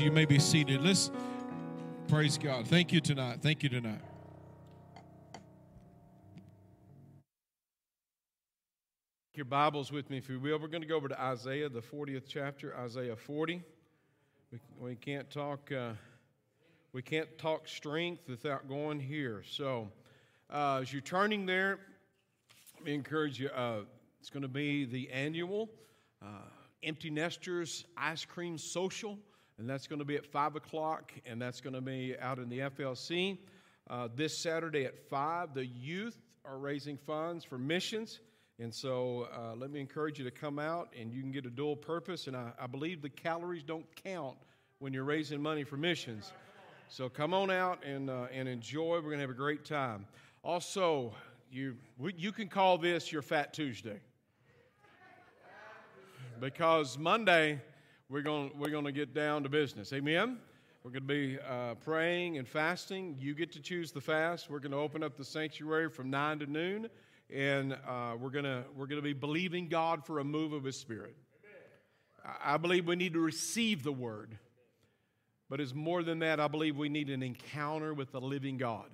You may be seated. Let's praise God. Thank you tonight. Thank you tonight. Your Bibles with me, if you will. We're going to go over to Isaiah, the 40th chapter, Isaiah 40. We, we can't talk. Uh, we can't talk strength without going here. So, uh, as you're turning there, let me encourage you. Uh, it's going to be the annual uh, Empty Nesters Ice Cream Social and that's going to be at 5 o'clock, and that's going to be out in the FLC. Uh, this Saturday at 5, the youth are raising funds for missions. And so uh, let me encourage you to come out, and you can get a dual purpose. And I, I believe the calories don't count when you're raising money for missions. So come on out and, uh, and enjoy. We're going to have a great time. Also, you, you can call this your Fat Tuesday. Because Monday, we're going we're going to get down to business. Amen. We're going to be uh, praying and fasting. You get to choose the fast. We're going to open up the sanctuary from nine to noon, and uh, we're to we're to be believing God for a move of His Spirit. I believe we need to receive the word, but it's more than that. I believe we need an encounter with the living God,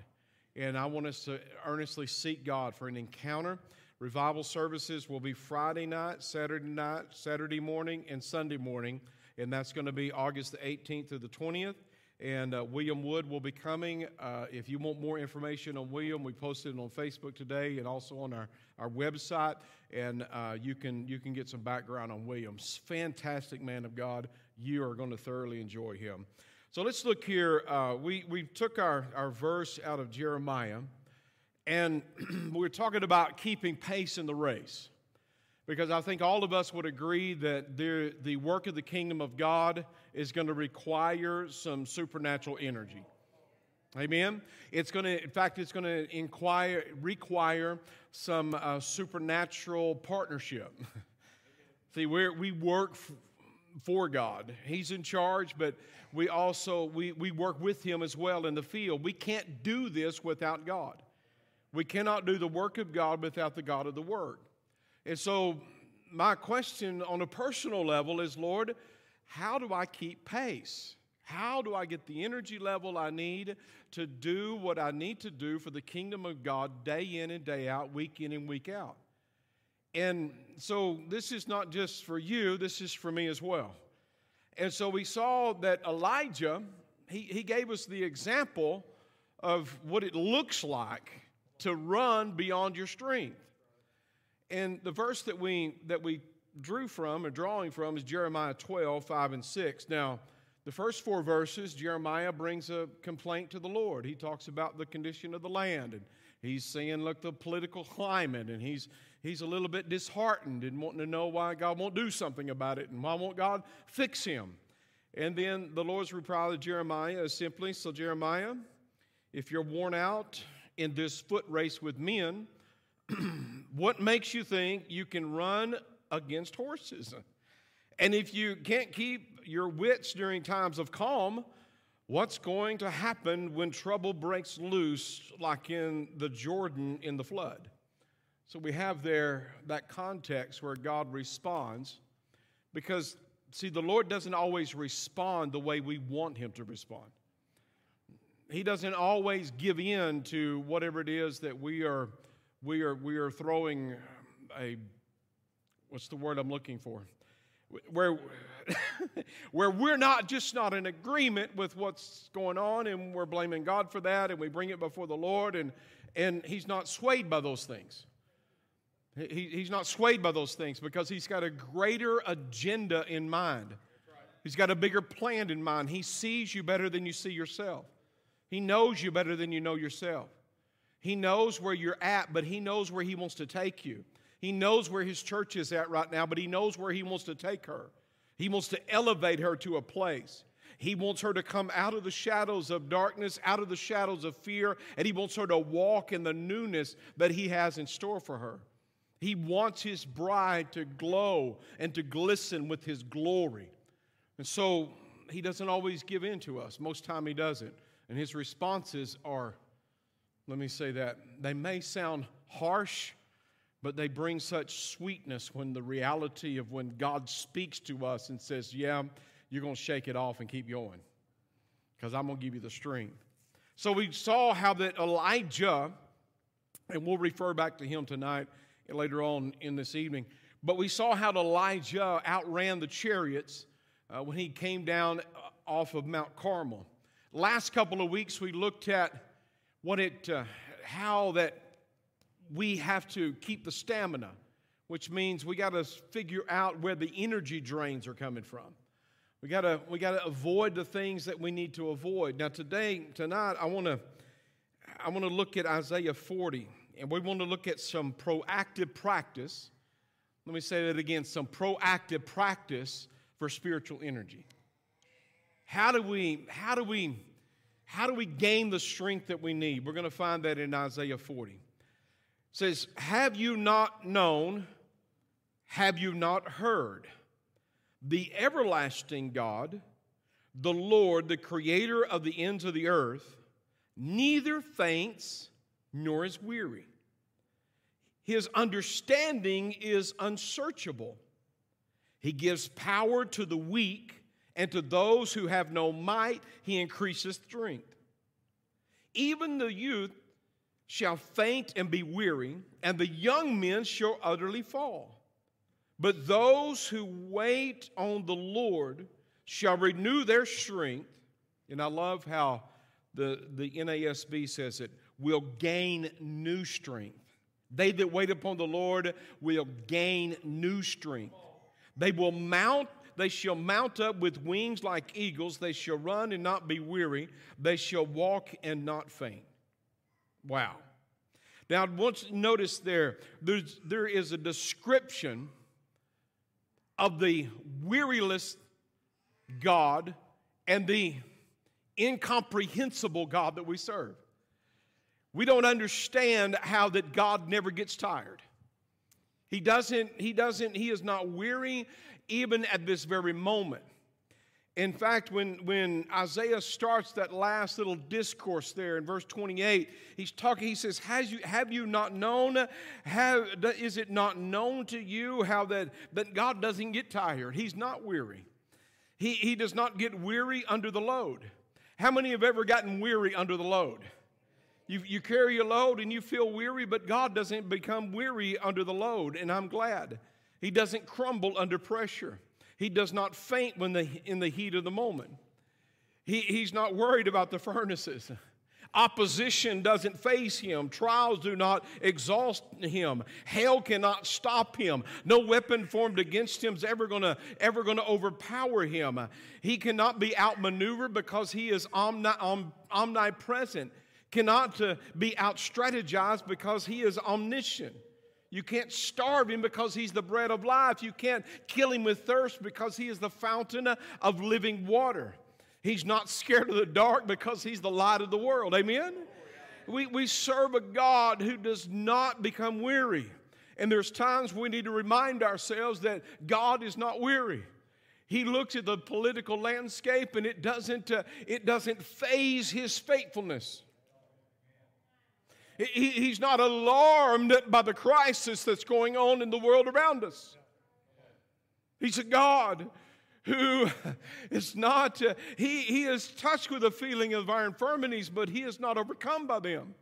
and I want us to earnestly seek God for an encounter. Revival services will be Friday night, Saturday night, Saturday morning, and Sunday morning, and that's going to be August the 18th through the 20th. And uh, William Wood will be coming. Uh, if you want more information on William, we posted it on Facebook today and also on our, our website. And uh, you, can, you can get some background on William. Fantastic man of God. You are going to thoroughly enjoy him. So let's look here. Uh, we, we took our, our verse out of Jeremiah. And we're talking about keeping pace in the race. Because I think all of us would agree that the, the work of the kingdom of God is going to require some supernatural energy. Amen. It's going to, in fact, it's going to inquire, require some uh, supernatural partnership. See, we we work f- for God. He's in charge, but we also we, we work with Him as well in the field. We can't do this without God. We cannot do the work of God without the God of the Word. And so, my question on a personal level is Lord, how do I keep pace? How do I get the energy level I need to do what I need to do for the kingdom of God day in and day out, week in and week out? And so, this is not just for you, this is for me as well. And so, we saw that Elijah, he, he gave us the example of what it looks like to run beyond your strength. And the verse that we, that we drew from or drawing from is Jeremiah 12, 5 and 6. Now, the first four verses, Jeremiah brings a complaint to the Lord. He talks about the condition of the land, and he's saying, look, the political climate, and he's, he's a little bit disheartened and wanting to know why God won't do something about it and why won't God fix him. And then the Lord's reply to Jeremiah is simply, so Jeremiah, if you're worn out in this foot race with men, what makes you think you can run against horses? And if you can't keep your wits during times of calm, what's going to happen when trouble breaks loose, like in the Jordan in the flood? So we have there that context where God responds because, see, the Lord doesn't always respond the way we want Him to respond. He doesn't always give in to whatever it is that we are, we are, we are throwing a, what's the word I'm looking for? Where, where we're not just not in agreement with what's going on and we're blaming God for that and we bring it before the Lord and, and He's not swayed by those things. He, he's not swayed by those things because He's got a greater agenda in mind. He's got a bigger plan in mind. He sees you better than you see yourself. He knows you better than you know yourself. He knows where you're at, but He knows where He wants to take you. He knows where His church is at right now, but He knows where He wants to take her. He wants to elevate her to a place. He wants her to come out of the shadows of darkness, out of the shadows of fear, and He wants her to walk in the newness that He has in store for her. He wants His bride to glow and to glisten with His glory. And so He doesn't always give in to us. Most time He doesn't. And his responses are, let me say that, they may sound harsh, but they bring such sweetness when the reality of when God speaks to us and says, Yeah, you're going to shake it off and keep going because I'm going to give you the strength. So we saw how that Elijah, and we'll refer back to him tonight later on in this evening, but we saw how Elijah outran the chariots uh, when he came down uh, off of Mount Carmel. Last couple of weeks we looked at what it, uh, how that we have to keep the stamina, which means we got to figure out where the energy drains are coming from. We got to we got to avoid the things that we need to avoid. Now today tonight I want to I want to look at Isaiah 40 and we want to look at some proactive practice. Let me say that again, some proactive practice for spiritual energy. How do we how do we how do we gain the strength that we need? We're going to find that in Isaiah 40. It says, "Have you not known? Have you not heard?" the everlasting God, the Lord, the creator of the ends of the earth, neither faints nor is weary. His understanding is unsearchable. He gives power to the weak, and to those who have no might, he increases strength. Even the youth shall faint and be weary, and the young men shall utterly fall. But those who wait on the Lord shall renew their strength. And I love how the, the NASB says it will gain new strength. They that wait upon the Lord will gain new strength. They will mount, they shall mount up with wings like eagles. They shall run and not be weary. They shall walk and not faint. Wow. Now, once notice there, there's, there is a description of the weariless God and the incomprehensible God that we serve. We don't understand how that God never gets tired. He doesn't, he doesn't, he is not weary even at this very moment. In fact, when, when Isaiah starts that last little discourse there in verse 28, he's talking, he says, Has you, Have you not known? Have, is it not known to you how that, that God doesn't get tired? He's not weary. He, he does not get weary under the load. How many have ever gotten weary under the load? You, you carry a load and you feel weary, but God doesn't become weary under the load, and I'm glad. He doesn't crumble under pressure. He does not faint when the, in the heat of the moment. He, he's not worried about the furnaces. Opposition doesn't face him. Trials do not exhaust him. Hell cannot stop him. No weapon formed against him is ever going to ever going to overpower him. He cannot be outmaneuvered because he is omni, om, omnipresent. Cannot uh, be outstrategized because he is omniscient. You can't starve him because he's the bread of life. You can't kill him with thirst because he is the fountain of living water. He's not scared of the dark because he's the light of the world. Amen? We, we serve a God who does not become weary. And there's times we need to remind ourselves that God is not weary. He looks at the political landscape and it doesn't, uh, it doesn't faze his faithfulness. He, he's not alarmed by the crisis that's going on in the world around us. He's a God who is not, uh, he, he is touched with the feeling of our infirmities, but he is not overcome by them.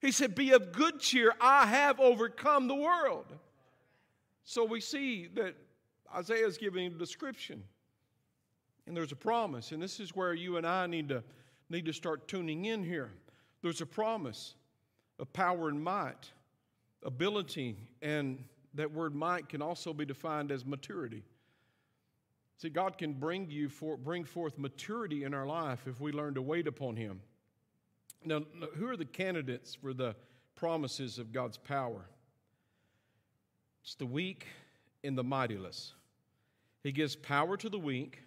He said, Be of good cheer, I have overcome the world. So we see that Isaiah is giving a description, and there's a promise, and this is where you and I need to, need to start tuning in here. There's a promise of power and might, ability, and that word might can also be defined as maturity. See, God can bring you for, bring forth maturity in our life if we learn to wait upon Him. Now, who are the candidates for the promises of God's power? It's the weak and the mightyless. He gives power to the weak,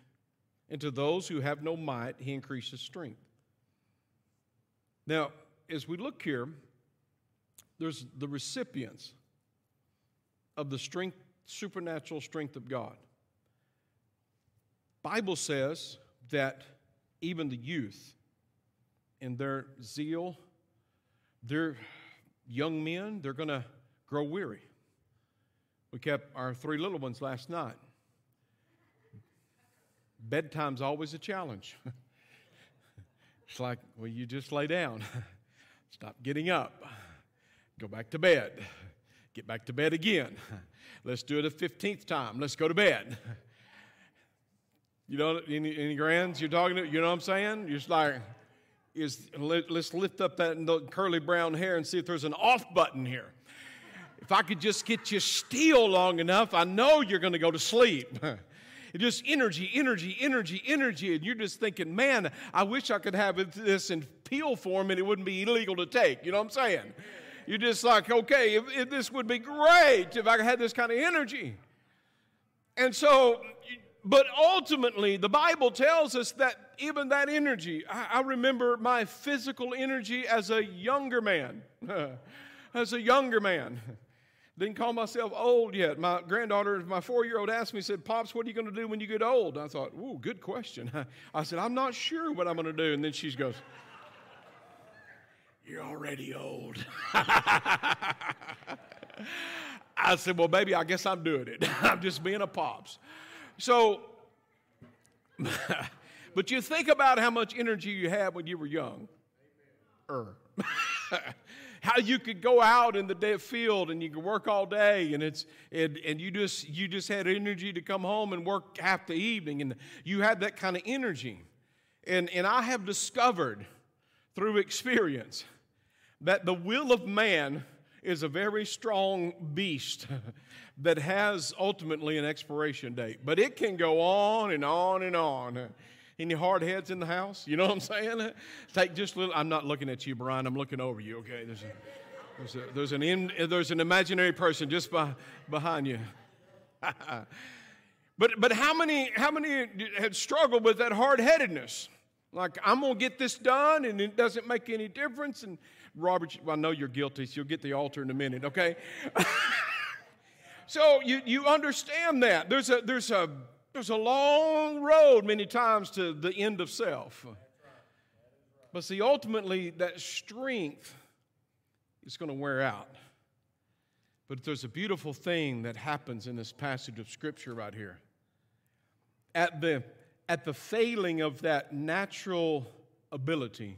and to those who have no might, He increases strength. Now, as we look here, there's the recipients of the strength, supernatural strength of God. Bible says that even the youth in their zeal, their young men, they're going to grow weary. We kept our three little ones last night. bedtime's always a challenge. it's like, well, you just lay down, stop getting up, go back to bed, get back to bed again. Let's do it a 15th time. Let's go to bed. You know, any, any grands you're talking to? You know what I'm saying? You're just like, is, let, us lift up that curly brown hair and see if there's an off button here. If I could just get you still long enough, I know you're going to go to sleep. Just energy, energy, energy, energy. And you're just thinking, man, I wish I could have this in pill form and it wouldn't be illegal to take. You know what I'm saying? You're just like, okay, if, if this would be great if I had this kind of energy. And so, but ultimately, the Bible tells us that even that energy, I, I remember my physical energy as a younger man. as a younger man. Didn't call myself old yet. My granddaughter, my four year old, asked me, said, Pops, what are you going to do when you get old? I thought, ooh, good question. I said, I'm not sure what I'm going to do. And then she goes, You're already old. I said, Well, baby, I guess I'm doing it. I'm just being a pops. So, but you think about how much energy you had when you were young. Er how you could go out in the field and you could work all day and it's and, and you just you just had energy to come home and work half the evening and you had that kind of energy and and i have discovered through experience that the will of man is a very strong beast that has ultimately an expiration date but it can go on and on and on any hard heads in the house? You know what I'm saying? Take just little. I'm not looking at you, Brian. I'm looking over you. Okay. There's a, there's, a, there's an in, there's an imaginary person just by, behind you. but but how many how many had struggled with that hard headedness? Like I'm gonna get this done, and it doesn't make any difference. And Robert, well, I know you're guilty, so you'll get the altar in a minute. Okay. so you you understand that there's a there's a there's a long road many times to the end of self. But see, ultimately, that strength is going to wear out. But there's a beautiful thing that happens in this passage of Scripture right here. At the, at the failing of that natural ability,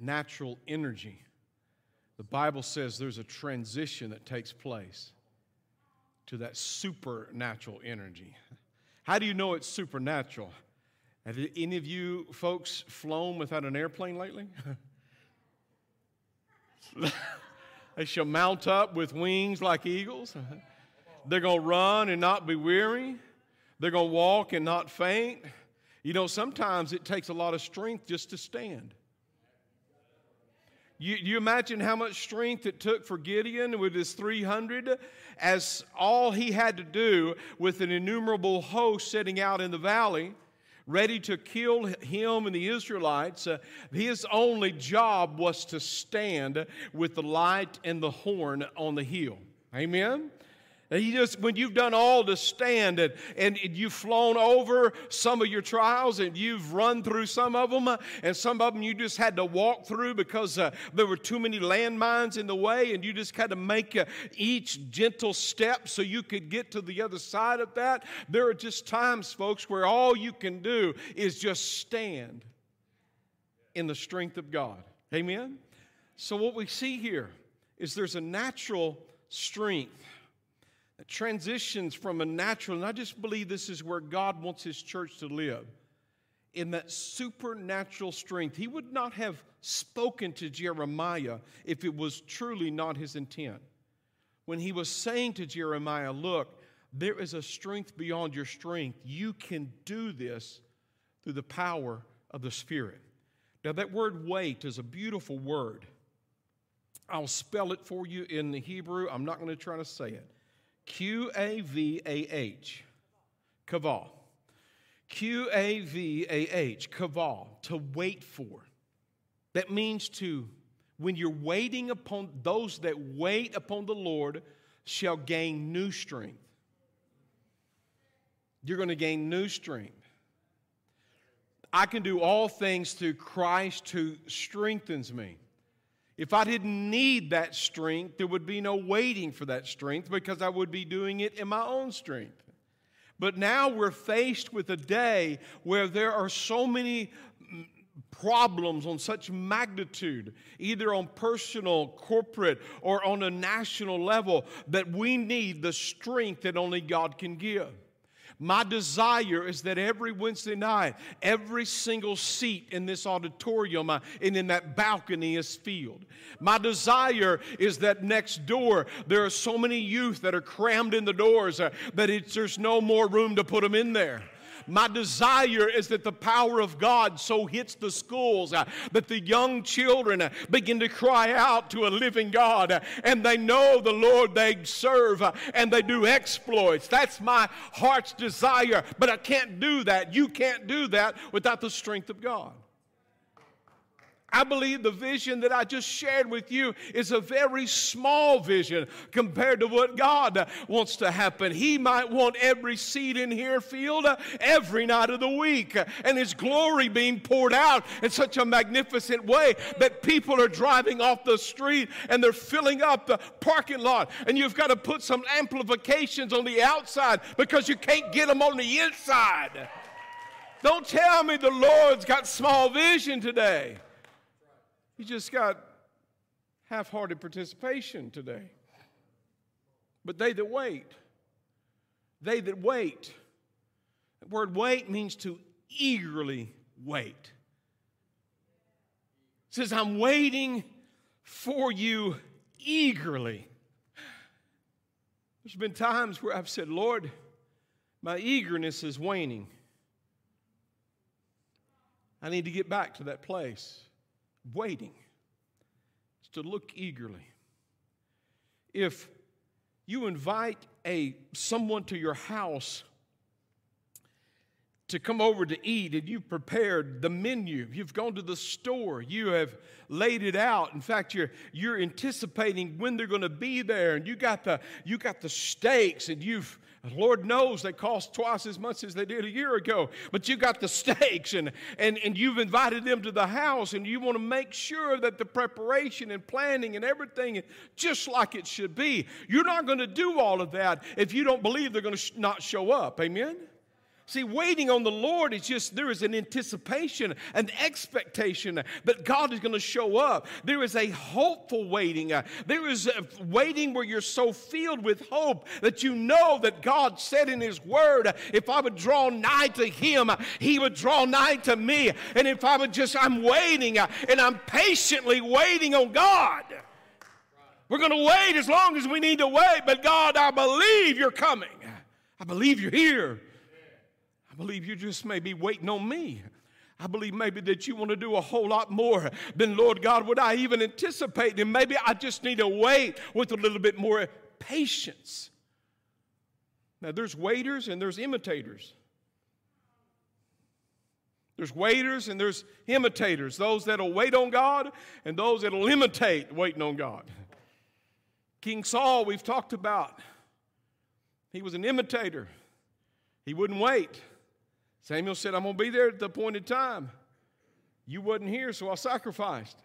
natural energy, the Bible says there's a transition that takes place to that supernatural energy. How do you know it's supernatural? Have any of you folks flown without an airplane lately? they shall mount up with wings like eagles. They're going to run and not be weary. They're going to walk and not faint. You know, sometimes it takes a lot of strength just to stand. You, you imagine how much strength it took for Gideon with his 300 as all he had to do with an innumerable host sitting out in the valley ready to kill him and the Israelites, uh, his only job was to stand with the light and the horn on the hill. Amen? You just, when you've done all to stand and, and you've flown over some of your trials and you've run through some of them, and some of them you just had to walk through because uh, there were too many landmines in the way, and you just had to make uh, each gentle step so you could get to the other side of that. There are just times, folks, where all you can do is just stand in the strength of God. Amen? So, what we see here is there's a natural strength transitions from a natural, and I just believe this is where God wants His church to live in that supernatural strength. He would not have spoken to Jeremiah if it was truly not his intent. When he was saying to Jeremiah, Look, there is a strength beyond your strength. You can do this through the power of the Spirit. Now, that word wait is a beautiful word. I'll spell it for you in the Hebrew. I'm not going to try to say it. Q A V A H, Kaval. Q A V A H, Kaval, to wait for. That means to, when you're waiting upon those that wait upon the Lord, shall gain new strength. You're going to gain new strength. I can do all things through Christ who strengthens me. If I didn't need that strength, there would be no waiting for that strength because I would be doing it in my own strength. But now we're faced with a day where there are so many mm, problems on such magnitude, either on personal, corporate, or on a national level, that we need the strength that only God can give. My desire is that every Wednesday night, every single seat in this auditorium uh, and in that balcony is filled. My desire is that next door, there are so many youth that are crammed in the doors uh, that there's no more room to put them in there. My desire is that the power of God so hits the schools uh, that the young children uh, begin to cry out to a living God uh, and they know the Lord they serve and they do exploits. That's my heart's desire, but I can't do that. You can't do that without the strength of God. I believe the vision that I just shared with you is a very small vision compared to what God wants to happen. He might want every seed in here filled every night of the week and His glory being poured out in such a magnificent way that people are driving off the street and they're filling up the parking lot. And you've got to put some amplifications on the outside because you can't get them on the inside. Don't tell me the Lord's got small vision today. You just got half hearted participation today. But they that wait, they that wait, the word wait means to eagerly wait. It says, I'm waiting for you eagerly. There's been times where I've said, Lord, my eagerness is waning. I need to get back to that place waiting is to look eagerly. If you invite a someone to your house to come over to eat and you've prepared the menu you've gone to the store you have laid it out in fact you're you're anticipating when they're going to be there and you got the you got the steaks and you've Lord knows they cost twice as much as they did a year ago. But you got the steaks and, and, and you've invited them to the house and you want to make sure that the preparation and planning and everything just like it should be. You're not going to do all of that if you don't believe they're going to sh- not show up. Amen? See, waiting on the Lord is just, there is an anticipation, an expectation that God is going to show up. There is a hopeful waiting. Uh, there is a waiting where you're so filled with hope that you know that God said in His Word, if I would draw nigh to Him, He would draw nigh to me. And if I would just, I'm waiting uh, and I'm patiently waiting on God. We're going to wait as long as we need to wait, but God, I believe you're coming. I believe you're here believe you just may be waiting on me. I believe maybe that you want to do a whole lot more than, Lord God, would I even anticipate. And maybe I just need to wait with a little bit more patience. Now, there's waiters and there's imitators. There's waiters and there's imitators, those that'll wait on God and those that'll imitate waiting on God. King Saul, we've talked about, he was an imitator, he wouldn't wait. Samuel said, I'm going to be there at the appointed time. You wasn't here, so I sacrificed.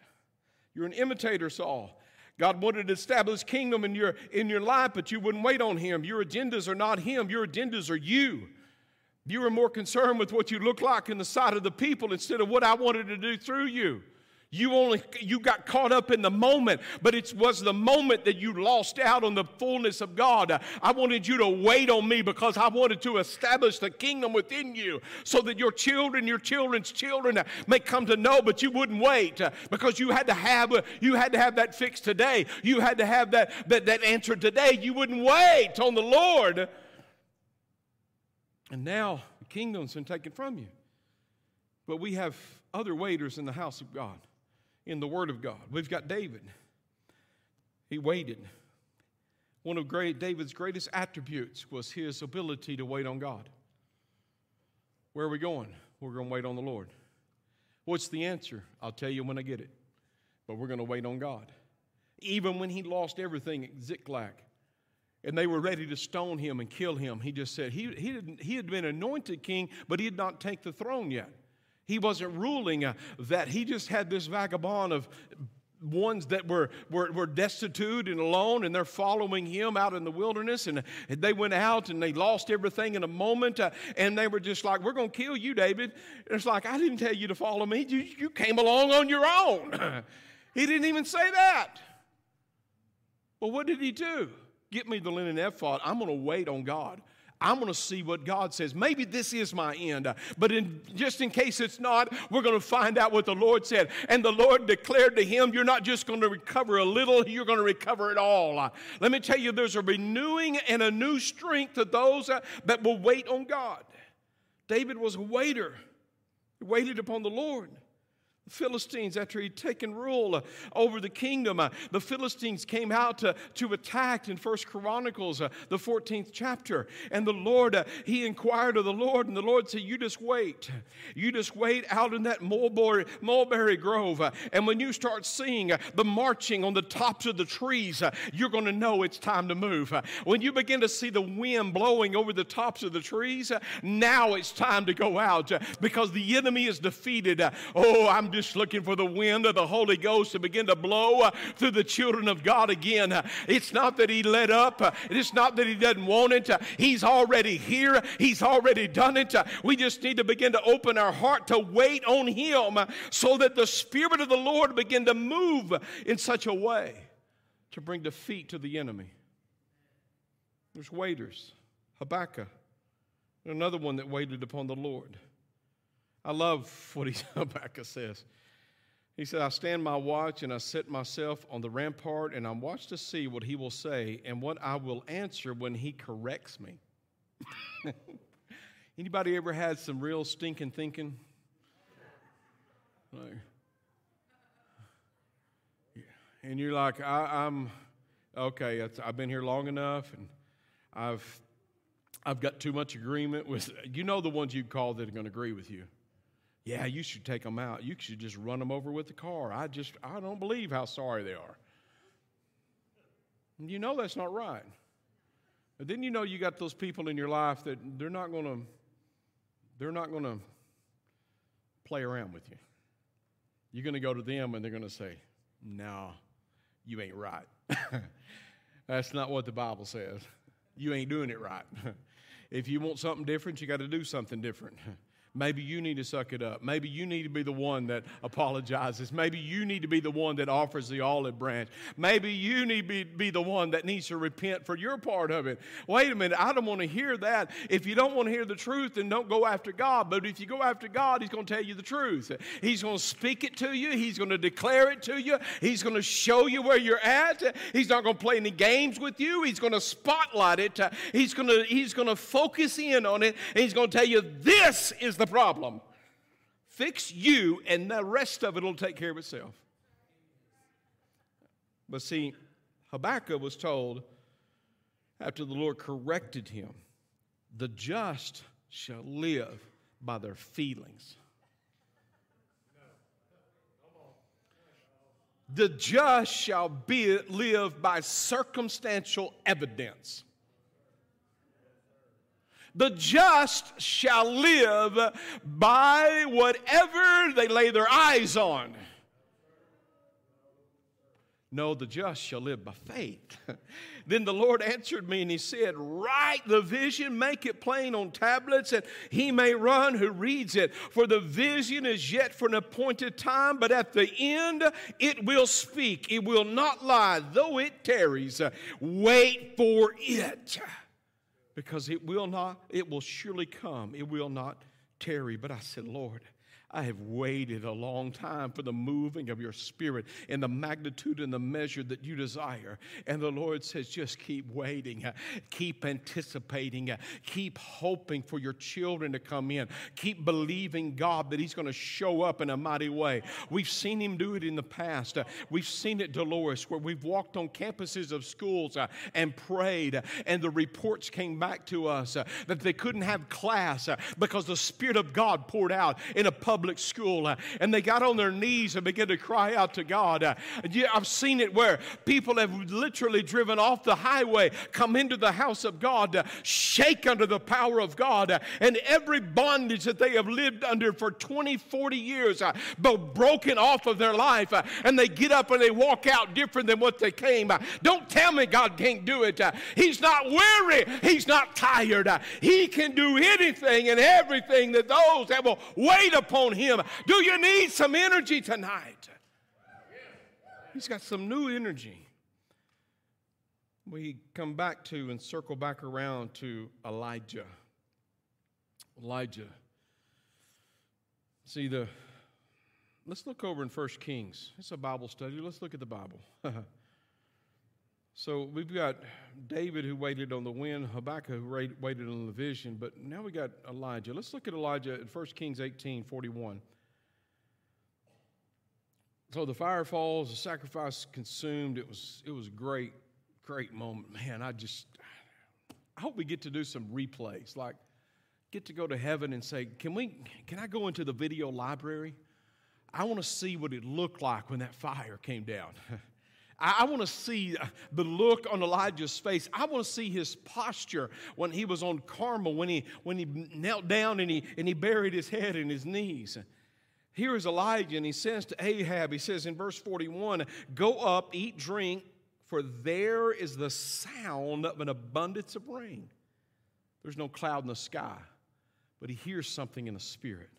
You're an imitator, Saul. God wanted to establish kingdom in your, in your life, but you wouldn't wait on him. Your agendas are not him, your agendas are you. You were more concerned with what you look like in the sight of the people instead of what I wanted to do through you. You only you got caught up in the moment, but it was the moment that you lost out on the fullness of God. I wanted you to wait on me because I wanted to establish the kingdom within you so that your children, your children's children may come to know, but you wouldn't wait because you had to have you had to have that fixed today. You had to have that, that, that answer today. You wouldn't wait on the Lord. And now the kingdom's been taken from you. But we have other waiters in the house of God in the Word of God. We've got David. He waited. One of great, David's greatest attributes was his ability to wait on God. Where are we going? We're going to wait on the Lord. What's the answer? I'll tell you when I get it. But we're going to wait on God. Even when he lost everything at Ziklag and they were ready to stone him and kill him, he just said he, he, he had been anointed king, but he had not taken the throne yet. He wasn't ruling uh, that. He just had this vagabond of ones that were, were, were destitute and alone, and they're following him out in the wilderness. And they went out and they lost everything in a moment. Uh, and they were just like, We're going to kill you, David. And it's like, I didn't tell you to follow me. You, you came along on your own. he didn't even say that. Well, what did he do? Get me the linen ephod. I'm going to wait on God. I'm going to see what God says. Maybe this is my end, but in, just in case it's not, we're going to find out what the Lord said. And the Lord declared to him, You're not just going to recover a little, you're going to recover it all. Let me tell you, there's a renewing and a new strength to those that will wait on God. David was a waiter, he waited upon the Lord. The Philistines, after he'd taken rule uh, over the kingdom, uh, the Philistines came out to, to attack in First Chronicles, uh, the 14th chapter. And the Lord, uh, he inquired of the Lord, and the Lord said, You just wait. You just wait out in that mulberry, mulberry grove. Uh, and when you start seeing uh, the marching on the tops of the trees, you're going to know it's time to move. when you begin to see the wind blowing over the tops of the trees, now it's time to go out because the enemy is defeated. oh, I'm just looking for the wind of the Holy Ghost to begin to blow uh, through the children of God again. It's not that He let up, it's not that He doesn't want it. He's already here, He's already done it. We just need to begin to open our heart to wait on Him so that the Spirit of the Lord begin to move in such a way to bring defeat to the enemy. There's waiters, Habakkuk, another one that waited upon the Lord. I love what he, Habakkuk says. He said, I stand my watch and I set myself on the rampart and I watch to see what he will say and what I will answer when he corrects me. Anybody ever had some real stinking thinking? Like, and you're like, I, am okay. I've been here long enough, and I've I've got too much agreement with. You know the ones you call that are going to agree with you. Yeah, you should take them out. You should just run them over with the car. I just, I don't believe how sorry they are. You know that's not right. But then you know you got those people in your life that they're not going to, they're not going to play around with you. You're going to go to them and they're going to say, no, you ain't right. that's not what the Bible says. You ain't doing it right. if you want something different, you got to do something different. Maybe you need to suck it up. Maybe you need to be the one that apologizes. Maybe you need to be the one that offers the olive branch. Maybe you need to be, be the one that needs to repent for your part of it. Wait a minute, I don't want to hear that. If you don't want to hear the truth, then don't go after God. But if you go after God, He's going to tell you the truth. He's going to speak it to you, He's going to declare it to you, He's going to show you where you're at. He's not going to play any games with you, He's going to spotlight it, He's going to, he's going to focus in on it, and He's going to tell you this is the the problem. Fix you, and the rest of it will take care of itself. But see, Habakkuk was told after the Lord corrected him, the just shall live by their feelings. The just shall be, live by circumstantial evidence. The just shall live by whatever they lay their eyes on. No, the just shall live by faith. then the Lord answered me and he said, Write the vision, make it plain on tablets, and he may run who reads it. For the vision is yet for an appointed time, but at the end it will speak. It will not lie, though it tarries. Wait for it because it will not, it will surely come. It will not tarry. But I said, Lord, I have waited a long time for the moving of your spirit in the magnitude and the measure that you desire. And the Lord says, just keep waiting, keep anticipating, keep hoping for your children to come in, keep believing God that He's going to show up in a mighty way. We've seen Him do it in the past. We've seen it, Dolores, where we've walked on campuses of schools uh, and prayed, and the reports came back to us uh, that they couldn't have class uh, because the Spirit of God poured out in a public public school uh, and they got on their knees and began to cry out to God. Uh, I've seen it where people have literally driven off the highway, come into the house of God, uh, shake under the power of God, and every bondage that they have lived under for 20, 40 years, uh, broken off of their life, and they get up and they walk out different than what they came. Don't tell me God can't do it. He's not weary, He's not tired. He can do anything and everything that those that will wait upon Him. Do you need some energy tonight? He's got some new energy. We come back to and circle back around to Elijah. Elijah. See the let's look over in First Kings. It's a Bible study. Let's look at the Bible. so we've got David who waited on the wind, Habakkuk who waited on the vision, but now we got Elijah. Let's look at Elijah in 1 Kings 18 41. So the fire falls, the sacrifice consumed. It was, it was a great, great moment. Man, I just, I hope we get to do some replays. Like, get to go to heaven and say, can we, can I go into the video library? I want to see what it looked like when that fire came down. I, want to see the look on Elijah's face. I want to see his posture when he was on Carmel, when he, when he knelt down and he, and he buried his head in his knees. Here is Elijah, and he says to Ahab, he says in verse 41 Go up, eat, drink, for there is the sound of an abundance of rain. There's no cloud in the sky, but he hears something in the spirit.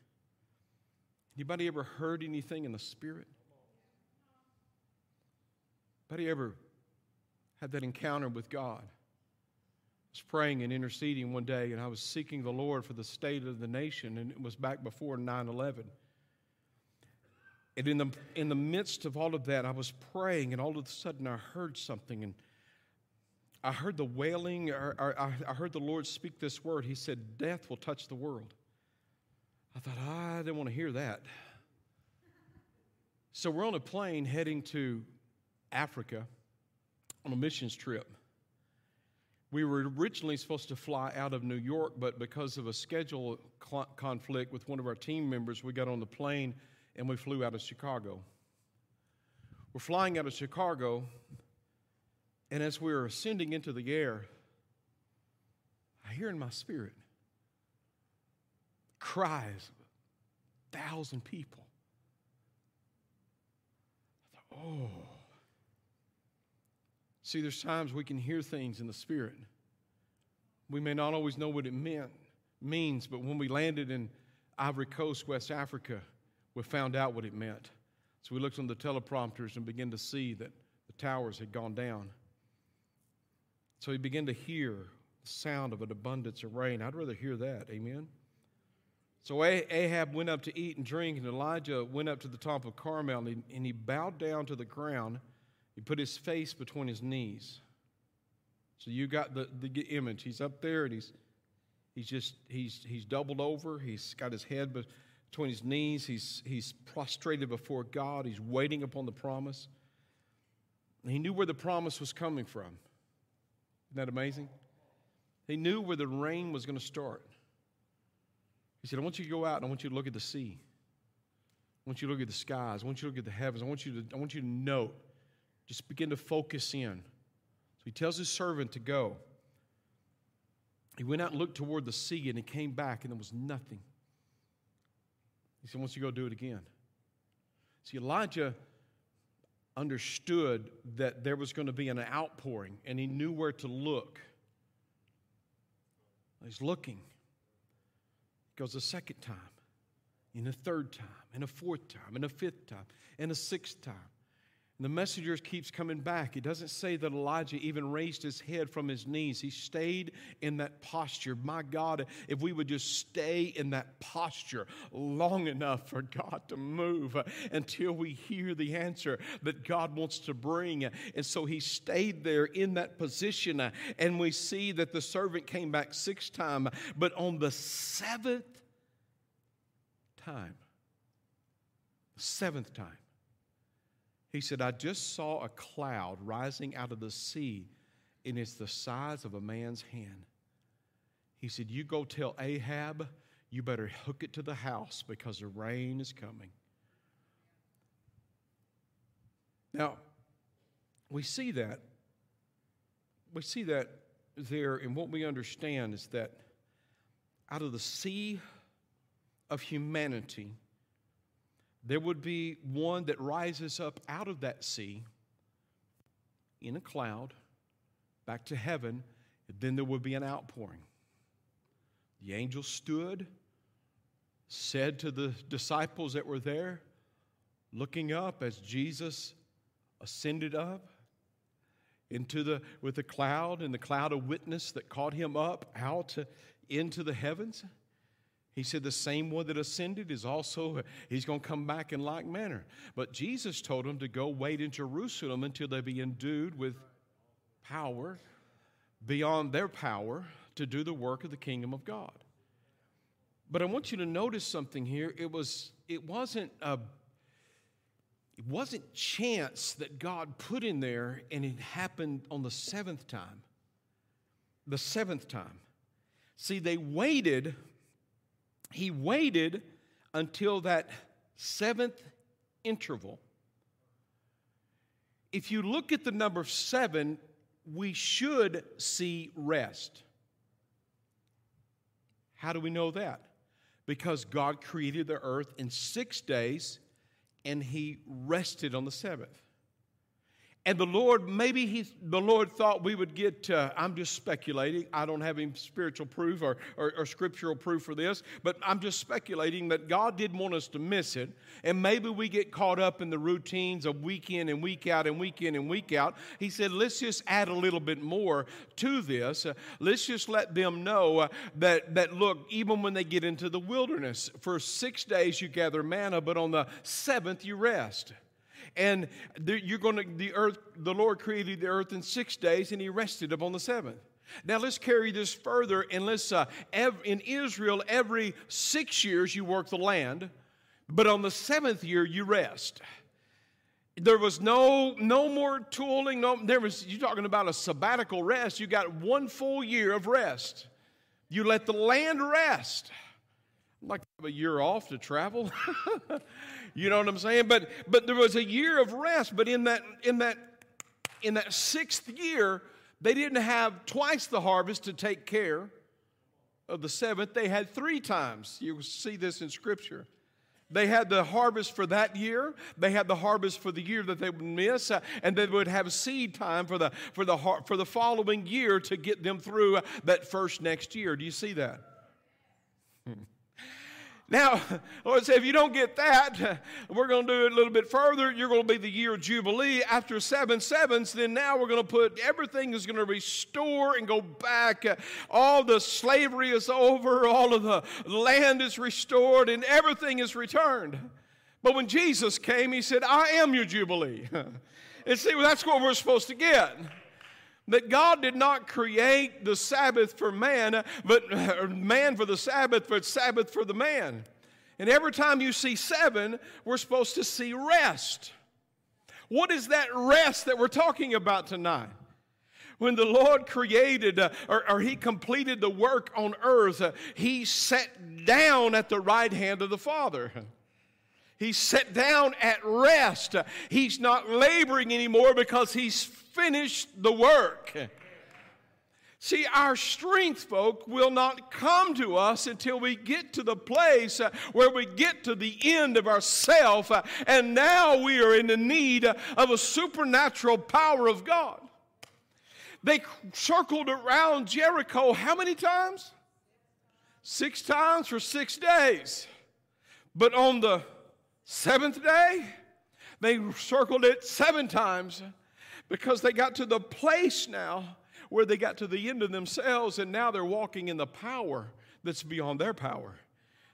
Anybody ever heard anything in the spirit? Anybody ever had that encounter with God? I was praying and interceding one day, and I was seeking the Lord for the state of the nation, and it was back before 9 11. And in the, in the midst of all of that, I was praying, and all of a sudden I heard something, and I heard the wailing, or, or, I heard the Lord speak this word. He said, Death will touch the world. I thought, ah, I didn't want to hear that. So we're on a plane heading to Africa on a missions trip. We were originally supposed to fly out of New York, but because of a schedule conflict with one of our team members, we got on the plane and we flew out of Chicago. We're flying out of Chicago, and as we are ascending into the air, I hear in my spirit cries of a thousand people. I thought, oh. See, there's times we can hear things in the spirit. We may not always know what it meant, means, but when we landed in Ivory Coast, West Africa, we found out what it meant. So we looked on the teleprompters and began to see that the towers had gone down. So he began to hear the sound of an abundance of rain. I'd rather hear that. Amen. So Ahab went up to eat and drink, and Elijah went up to the top of Carmel, and he, and he bowed down to the ground. He put his face between his knees. So you got the, the image. He's up there, and he's he's just he's he's doubled over. He's got his head between his knees. He's, he's prostrated before God. He's waiting upon the promise. And he knew where the promise was coming from. Isn't that amazing? He knew where the rain was going to start. He said, I want you to go out and I want you to look at the sea. I want you to look at the skies. I want you to look at the heavens. I want you to, I want you to note. Just begin to focus in. So he tells his servant to go. He went out and looked toward the sea and he came back and there was nothing. He said, "Once you go do it again. See, Elijah understood that there was going to be an outpouring, and he knew where to look. He's looking. He goes a second time, and a third time, and a fourth time, and a fifth time, and a sixth time. The messenger keeps coming back. It doesn't say that Elijah even raised his head from his knees. He stayed in that posture. My God, if we would just stay in that posture long enough for God to move until we hear the answer that God wants to bring. And so he stayed there in that position. And we see that the servant came back six times, but on the seventh time, seventh time, he said, I just saw a cloud rising out of the sea, and it's the size of a man's hand. He said, You go tell Ahab, you better hook it to the house because the rain is coming. Now, we see that. We see that there, and what we understand is that out of the sea of humanity, there would be one that rises up out of that sea in a cloud back to heaven, then there would be an outpouring. The angel stood, said to the disciples that were there, looking up as Jesus ascended up into the with the cloud and the cloud of witness that caught him up out into the heavens. He said, The same one that ascended is also, he's going to come back in like manner. But Jesus told him to go wait in Jerusalem until they be endued with power beyond their power to do the work of the kingdom of God. But I want you to notice something here. It was it wasn't a it wasn't chance that God put in there and it happened on the seventh time. The seventh time. See, they waited, he waited until that seventh interval. If you look at the number seven, we should see rest. How do we know that? Because God created the earth in six days and he rested on the seventh. And the Lord, maybe he, the Lord thought we would get, uh, I'm just speculating. I don't have any spiritual proof or, or, or, scriptural proof for this, but I'm just speculating that God didn't want us to miss it. And maybe we get caught up in the routines of week in and week out and week in and week out. He said, let's just add a little bit more to this. Uh, let's just let them know uh, that, that, look, even when they get into the wilderness, for six days you gather manna, but on the seventh you rest. And you're going to, the earth, the Lord created the earth in six days and he rested upon the seventh. Now let's carry this further and let's, uh, ev- in Israel, every six years you work the land, but on the seventh year you rest. There was no no more tooling. No, there was. You're talking about a sabbatical rest. You got one full year of rest. You let the land rest. Like to have a year off to travel. You know what I'm saying? But but there was a year of rest, but in that in that in that sixth year, they didn't have twice the harvest to take care of the seventh. They had three times. You see this in Scripture. They had the harvest for that year. They had the harvest for the year that they would miss, uh, and they would have seed time for the for the for the following year to get them through that first next year. Do you see that? Now, Lord said, if you don't get that, we're going to do it a little bit further. You're going to be the year of Jubilee. After seven sevens, then now we're going to put everything is going to restore and go back. All the slavery is over, all of the land is restored, and everything is returned. But when Jesus came, he said, I am your Jubilee. and see, well, that's what we're supposed to get that God did not create the Sabbath for man, but man for the Sabbath, but Sabbath for the man. And every time you see seven, we're supposed to see rest. What is that rest that we're talking about tonight? When the Lord created uh, or, or, He completed the work on earth, uh, He sat down at the right hand of the Father. He's set down at rest. He's not laboring anymore because He's finished the work. See, our strength, folk, will not come to us until we get to the place uh, where we get to the end of ourself, uh, and now we are in the need of a supernatural power of God. They circled around Jericho how many times? Six times for six days. But on the seventh day, they circled it seven times because they got to the place now where they got to the end of themselves and now they're walking in the power that's beyond their power.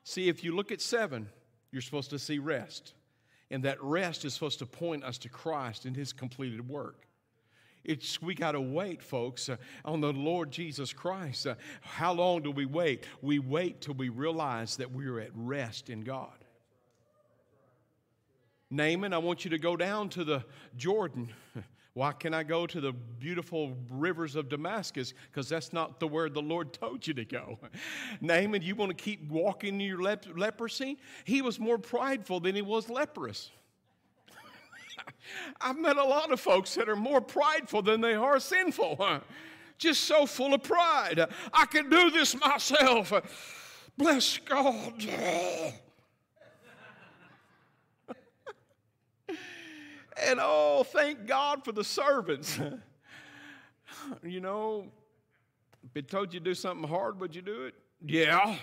See, if you look at seven, you're supposed to see rest. And that rest is supposed to point us to Christ and his completed work. It's we got to wait, folks, uh, on the Lord Jesus Christ. Uh, how long do we wait? We wait till we realize that we are at rest in God. Naaman, I want you to go down to the Jordan Why can I go to the beautiful rivers of Damascus? Because that's not the where the Lord told you to go. Naaman, you want to keep walking in your lep- leprosy? He was more prideful than he was leprous. I've met a lot of folks that are more prideful than they are sinful. Just so full of pride. I can do this myself. Bless God. And oh, thank God for the servants. you know, if it told you to do something hard, would you do it? Yeah.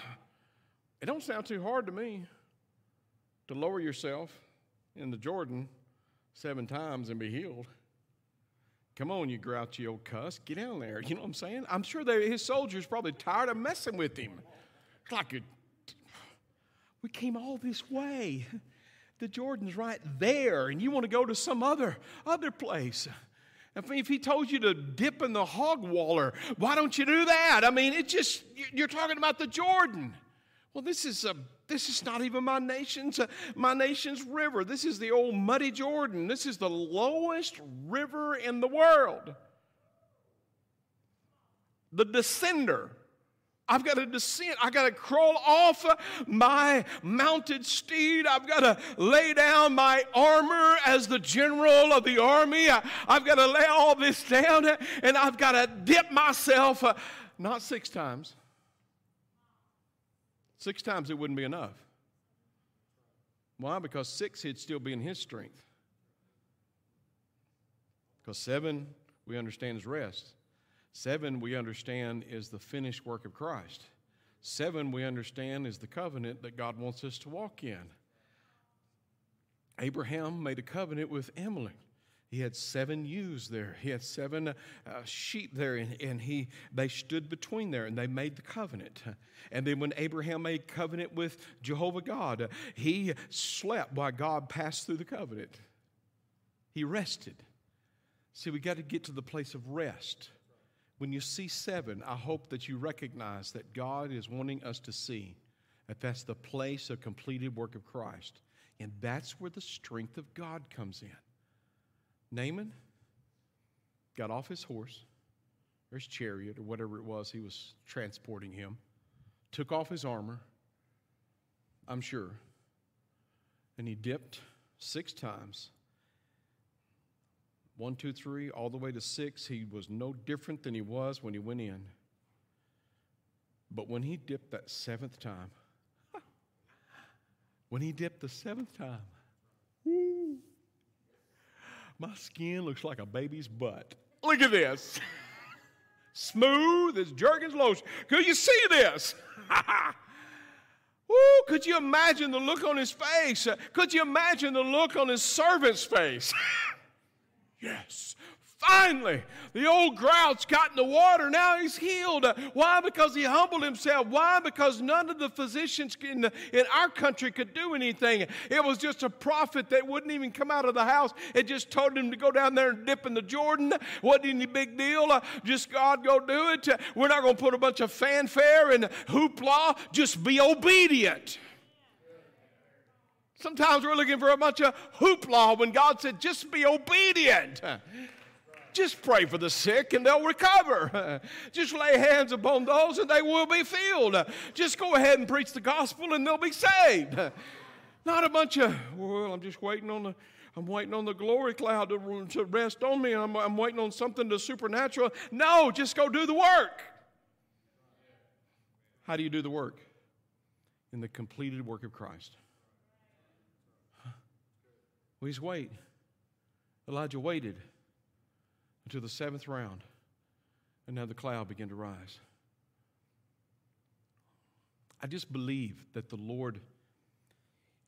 It don't sound too hard to me to lower yourself in the Jordan seven times and be healed. Come on, you grouchy old cuss. Get down there. You know what I'm saying? I'm sure his soldiers probably tired of messing with him. It's like, a, we came all this way the Jordan's right there, and you want to go to some other other place. If he told you to dip in the hog waller, why don't you do that? I mean, it just you're talking about the Jordan. Well, this is a this is not even my nation's my nation's river. This is the old muddy Jordan. This is the lowest river in the world. The descender I've got to descend. I've got to crawl off my mounted steed. I've got to lay down my armor as the general of the army. I've got to lay all this down and I've got to dip myself, uh, not six times. Six times it wouldn't be enough. Why? Because six, he'd still be in his strength. Because seven, we understand, is rest. Seven, we understand, is the finished work of Christ. Seven, we understand, is the covenant that God wants us to walk in. Abraham made a covenant with Amalek. He had seven ewes there. He had seven uh, sheep there, and, and he they stood between there, and they made the covenant. And then when Abraham made covenant with Jehovah God, he slept while God passed through the covenant. He rested. See, we got to get to the place of rest. When you see seven, I hope that you recognize that God is wanting us to see that that's the place of completed work of Christ. And that's where the strength of God comes in. Naaman got off his horse, or his chariot, or whatever it was he was transporting him, took off his armor, I'm sure, and he dipped six times one, two, three, all the way to six, he was no different than he was when he went in. But when he dipped that seventh time, when he dipped the seventh time, woo, my skin looks like a baby's butt. Look at this. Smooth as Jergens lotion. Could you see this? Woo, could you imagine the look on his face? Could you imagine the look on his servant's face? Yes. Finally, the old grouch got in the water. Now he's healed. Why? Because he humbled himself. Why? Because none of the physicians in, the, in our country could do anything. It was just a prophet that wouldn't even come out of the house. It just told him to go down there and dip in the Jordan. Wasn't any big deal. Uh, just God go do it. We're not going to put a bunch of fanfare and hoopla. Just be obedient. Sometimes we're looking for a bunch of hoopla when God said, just be obedient. Just pray for the sick and they'll recover. Just lay hands upon those and they will be filled. Just go ahead and preach the gospel and they'll be saved. Not a bunch of, well, I'm just waiting on the, I'm waiting on the glory cloud to, to rest on me. I'm, I'm waiting on something to supernatural. No, just go do the work. How do you do the work? In the completed work of Christ. He's wait. Elijah waited until the seventh round, and now the cloud began to rise. I just believe that the Lord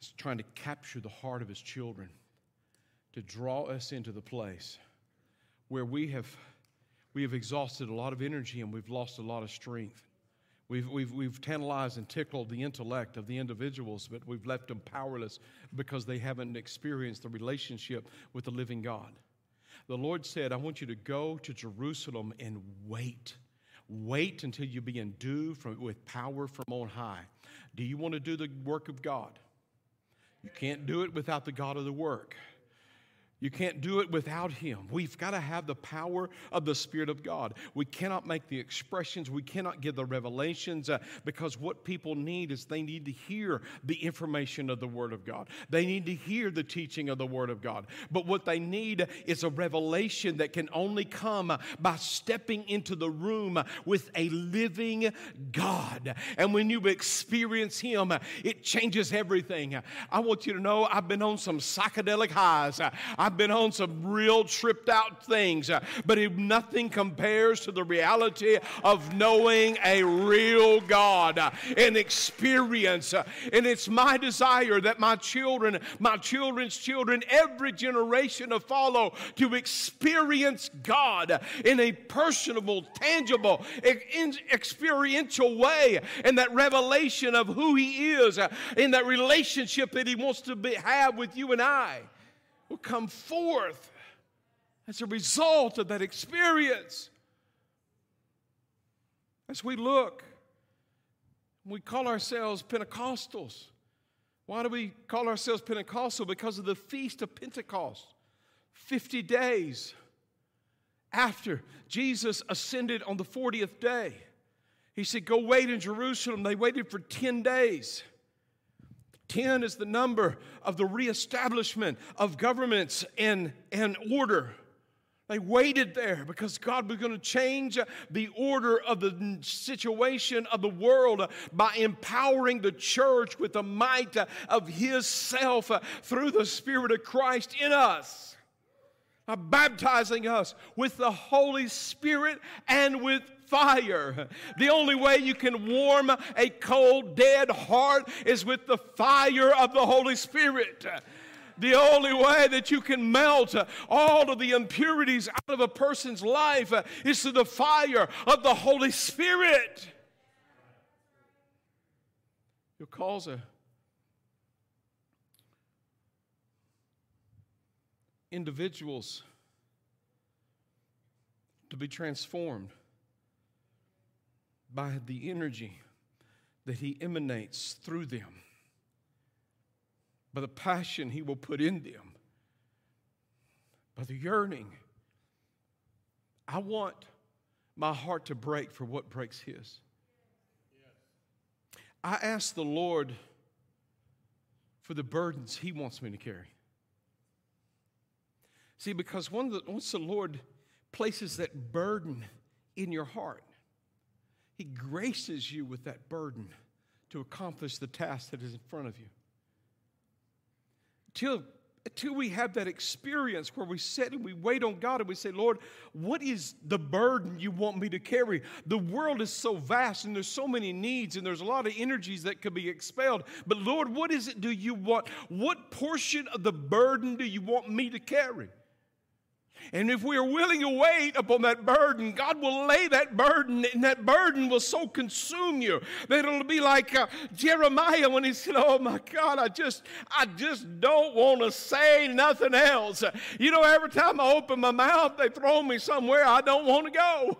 is trying to capture the heart of his children to draw us into the place where we have, we have exhausted a lot of energy and we've lost a lot of strength. We've, we've, we've tantalized and tickled the intellect of the individuals, but we've left them powerless because they haven't experienced the relationship with the living God. The Lord said, I want you to go to Jerusalem and wait. Wait until you be endued from, with power from on high. Do you want to do the work of God? You can't do it without the God of the work. You can't do it without Him. We've got to have the power of the Spirit of God. We cannot make the expressions, we cannot give the revelations uh, because what people need is they need to hear the information of the Word of God. They need to hear the teaching of the Word of God. But what they need is a revelation that can only come by stepping into the room with a living God. And when you experience Him, it changes everything. I want you to know I've been on some psychedelic highs. I've been on some real tripped out things, uh, but nothing compares to the reality of knowing a real God uh, and experience. Uh, and it's my desire that my children, my children's children, every generation to follow to experience God in a personable, tangible, experiential way, and that revelation of who He is, in that relationship that He wants to be, have with you and I will come forth as a result of that experience. As we look, we call ourselves Pentecostals. Why do we call ourselves Pentecostal? Because of the Feast of Pentecost. 50 days after Jesus ascended on the 40th day, he said, Go wait in Jerusalem. They waited for 10 days. 10 is the number of the reestablishment of governments and, and order. They waited there because God was going to change the order of the situation of the world by empowering the church with the might of His self through the Spirit of Christ in us, by baptizing us with the Holy Spirit and with fire. The only way you can warm a cold, dead heart is with the fire of the Holy Spirit. The only way that you can melt all of the impurities out of a person's life is through the fire of the Holy Spirit. You'll cause a individuals to be transformed by the energy that He emanates through them, by the passion He will put in them, by the yearning. I want my heart to break for what breaks His. I ask the Lord for the burdens He wants me to carry. See, because once the Lord places that burden in your heart, he graces you with that burden to accomplish the task that is in front of you. Till, till we have that experience where we sit and we wait on God and we say, Lord, what is the burden you want me to carry? The world is so vast and there's so many needs and there's a lot of energies that could be expelled. But Lord, what is it do you want? What portion of the burden do you want me to carry? And if we are willing to wait upon that burden, God will lay that burden, and that burden will so consume you that it'll be like uh, Jeremiah when he said, "Oh my God, I just, I just don't want to say nothing else." You know, every time I open my mouth, they throw me somewhere I don't want to go.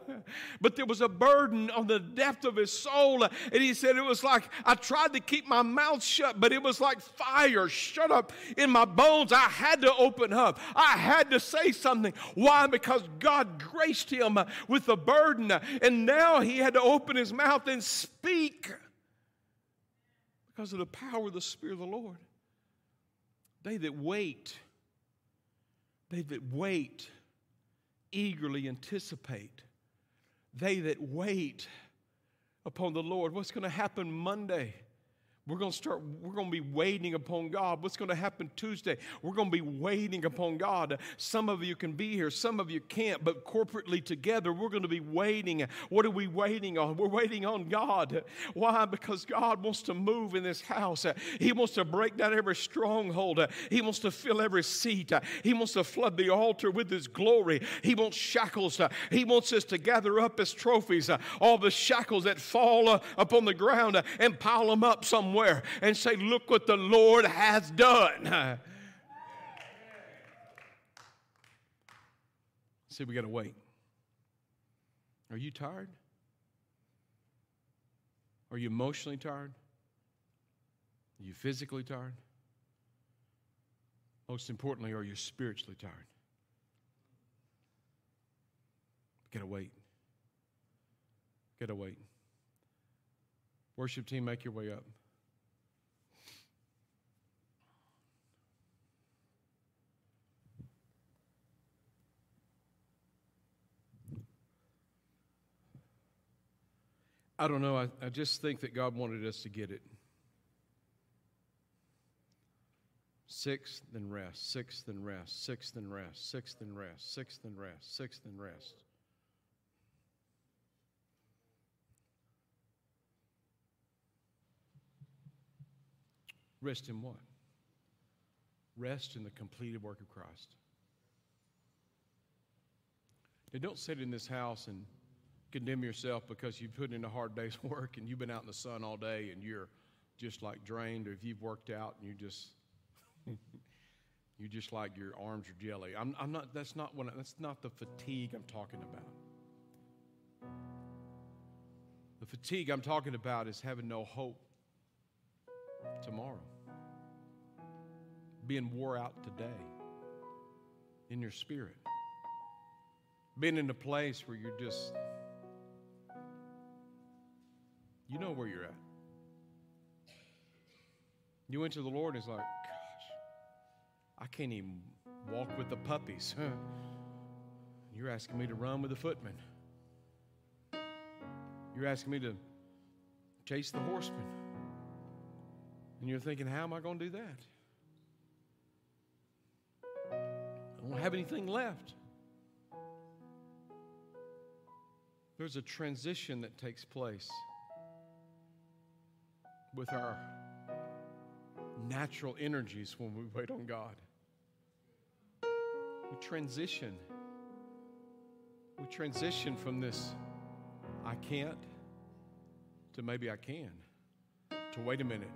But there was a burden on the depth of his soul, and he said it was like I tried to keep my mouth shut, but it was like fire shut up in my bones. I had to open up. I had to say something. Why? Because God graced him with the burden, and now he had to open his mouth and speak because of the power of the Spirit of the Lord. They that wait, they that wait eagerly anticipate. They that wait upon the Lord. What's going to happen Monday? We're going to start, we're going to be waiting upon God. What's going to happen Tuesday? We're going to be waiting upon God. Some of you can be here, some of you can't, but corporately together, we're going to be waiting. What are we waiting on? We're waiting on God. Why? Because God wants to move in this house. He wants to break down every stronghold. He wants to fill every seat. He wants to flood the altar with His glory. He wants shackles. He wants us to gather up as trophies all the shackles that fall upon the ground and pile them up somewhere somewhere and say, Look what the Lord has done. See, we got to wait. Are you tired? Are you emotionally tired? Are you physically tired? Most importantly, are you spiritually tired? Gotta wait. Gotta wait. Worship team, make your way up. I don't know. I, I just think that God wanted us to get it. Sixth and rest, sixth and rest, sixth and rest, sixth and rest, sixth and rest, sixth and rest. Rest in what? Rest in the completed work of Christ. Now, don't sit in this house and condemn yourself because you've put in a hard day's work and you've been out in the sun all day and you're just like drained, or if you've worked out and you just you just like your arms are jelly. I'm, I'm not. That's not what. That's not the fatigue I'm talking about. The fatigue I'm talking about is having no hope tomorrow, being wore out today in your spirit, being in a place where you're just you know where you're at. You went to the Lord and it's like, gosh, I can't even walk with the puppies. You're asking me to run with the footmen. You're asking me to chase the horseman. And you're thinking, how am I going to do that? I don't have anything left. There's a transition that takes place with our natural energies when we wait on God. We transition. We transition from this I can't to maybe I can to wait a minute.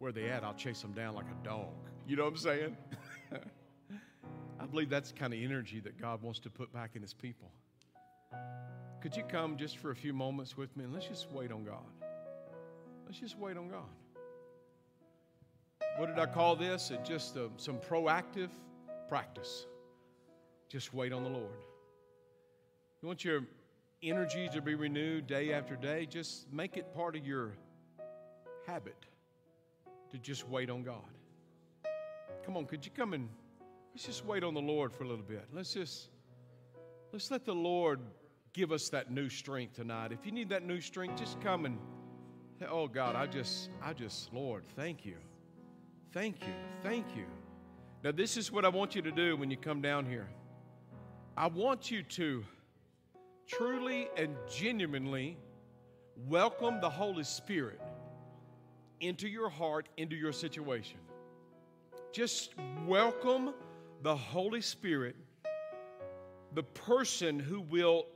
Where they at? I'll chase them down like a dog. You know what I'm saying? I believe that's the kind of energy that God wants to put back in His people. Could you come just for a few moments with me and let's just wait on God? Let's just wait on God. What did I call this? It just uh, some proactive practice. Just wait on the Lord. You want your energy to be renewed day after day? Just make it part of your habit to just wait on God. Come on, could you come and let's just wait on the Lord for a little bit. Let's just let's let the Lord give us that new strength tonight. If you need that new strength, just come and Oh God, I just, I just, Lord, thank you. Thank you. Thank you. Now, this is what I want you to do when you come down here. I want you to truly and genuinely welcome the Holy Spirit into your heart, into your situation. Just welcome the Holy Spirit, the person who will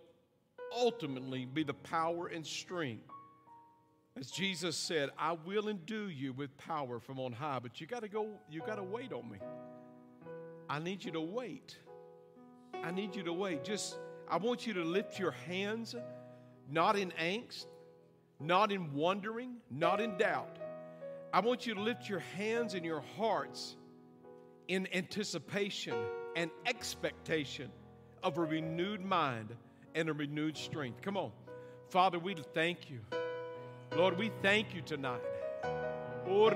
ultimately be the power and strength as Jesus said, I will endue you with power from on high, but you got to go, you got to wait on me. I need you to wait. I need you to wait. Just, I want you to lift your hands, not in angst, not in wondering, not in doubt. I want you to lift your hands and your hearts in anticipation and expectation of a renewed mind and a renewed strength. Come on. Father, we thank you. Lord, we thank you tonight. Oh,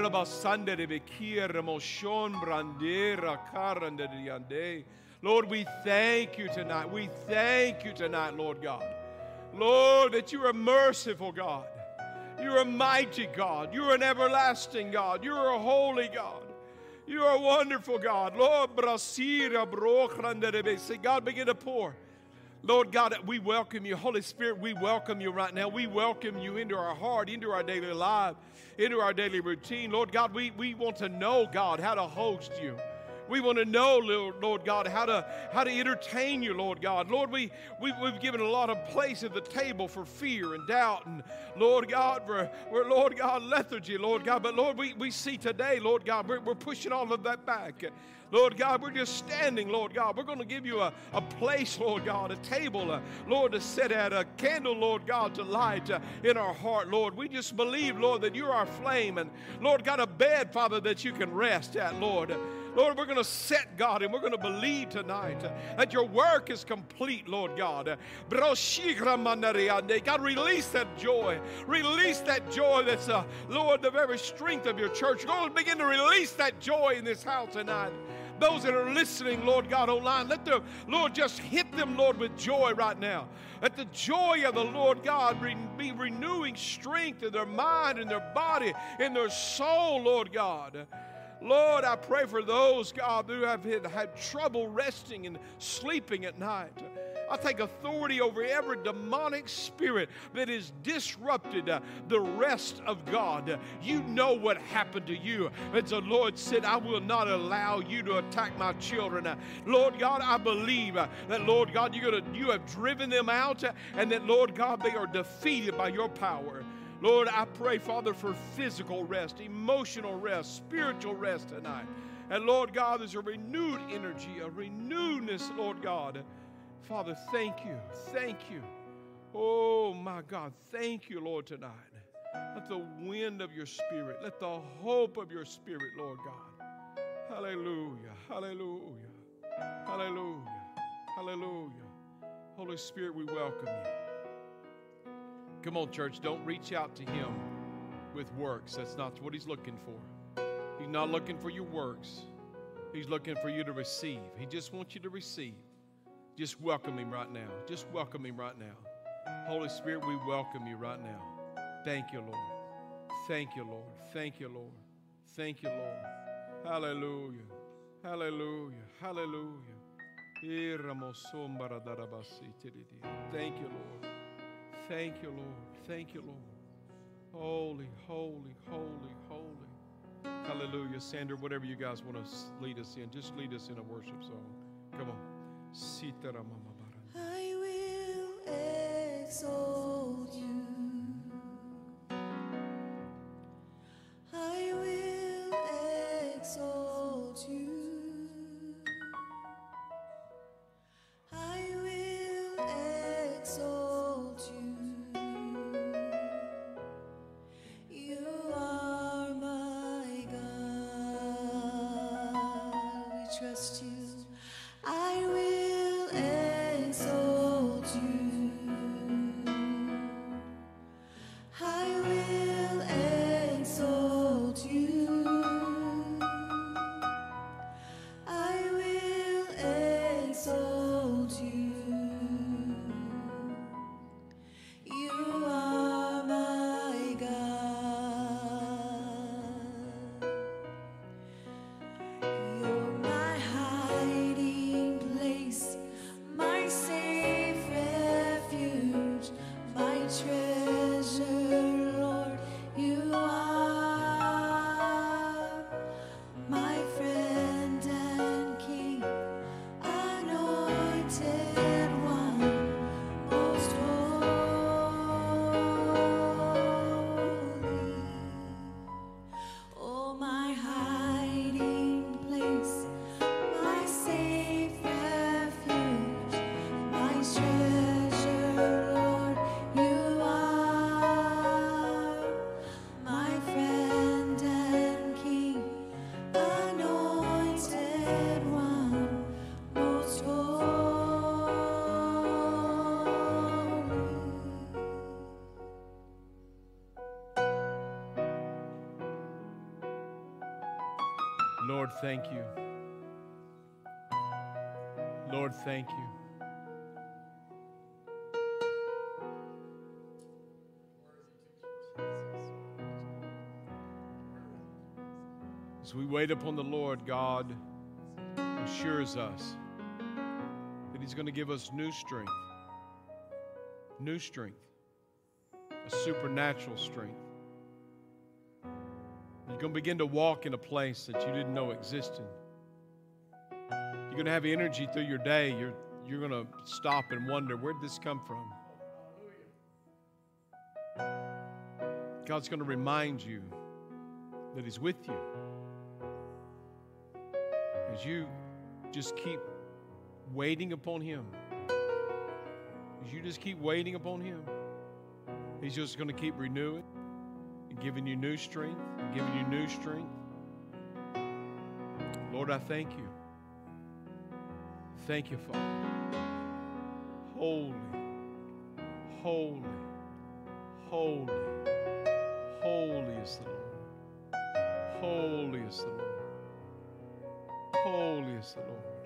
Lord, we thank you tonight. We thank you tonight, Lord God. Lord, that you are merciful God. You're a mighty God. You're an everlasting God. You're a holy God. You're a wonderful God. Lord, God, begin to pour. Lord God, we welcome you. Holy Spirit, we welcome you right now. We welcome you into our heart, into our daily life, into our daily routine. Lord God, we, we want to know, God, how to host you. We want to know, Lord God, how to how to entertain you, Lord God. Lord, we, we we've given a lot of place at the table for fear and doubt, and Lord God, for, for Lord God, lethargy, Lord God. But Lord, we, we see today, Lord God, we're, we're pushing all of that back. Lord God, we're just standing, Lord God. We're going to give you a, a place, Lord God, a table, uh, Lord, to sit at, a candle, Lord God, to light uh, in our heart, Lord. We just believe, Lord, that you're our flame, and Lord God, a bed, Father, that you can rest at, Lord. Lord, we're going to set, God, and we're going to believe tonight that your work is complete, Lord God. God, release that joy. Release that joy that's, uh, Lord, the very strength of your church. Lord, begin to release that joy in this house tonight. Those that are listening, Lord God, online, let the Lord just hit them, Lord, with joy right now. Let the joy of the Lord God be renewing strength in their mind, in their body, in their soul, Lord God. Lord, I pray for those, God, who have had trouble resting and sleeping at night. I take authority over every demonic spirit that has disrupted uh, the rest of God. You know what happened to you. And the Lord said, I will not allow you to attack my children. Uh, Lord God, I believe uh, that, Lord God, you're gonna, you have driven them out and that, Lord God, they are defeated by your power. Lord, I pray, Father, for physical rest, emotional rest, spiritual rest tonight. And Lord God, there's a renewed energy, a renewedness, Lord God. Father, thank you. Thank you. Oh, my God. Thank you, Lord, tonight. Let the wind of your spirit, let the hope of your spirit, Lord God. Hallelujah. Hallelujah. Hallelujah. Hallelujah. Holy Spirit, we welcome you. Come on, church. Don't reach out to him with works. That's not what he's looking for. He's not looking for your works. He's looking for you to receive. He just wants you to receive. Just welcome him right now. Just welcome him right now. Holy Spirit, we welcome you right now. Thank you, Lord. Thank you, Lord. Thank you, Lord. Thank you, Lord. Hallelujah. Hallelujah. Hallelujah. Thank you, Lord. Thank you, Lord. Thank you, Lord. Holy, holy, holy, holy. Hallelujah. Sandra, whatever you guys want to lead us in, just lead us in a worship song. Come on. I will exalt you. Thank you. Lord, thank you. As we wait upon the Lord, God assures us that He's going to give us new strength, new strength, a supernatural strength. You're going to begin to walk in a place that you didn't know existed. You're going to have energy through your day. You're, you're going to stop and wonder, where'd this come from? God's going to remind you that He's with you. As you just keep waiting upon Him, as you just keep waiting upon Him, He's just going to keep renewing and giving you new strength, giving you new strength. Lord, I thank you. Thank you, Father. Holy, holy, holy, holy is the Lord. Holy is the Lord. Holy is the Lord.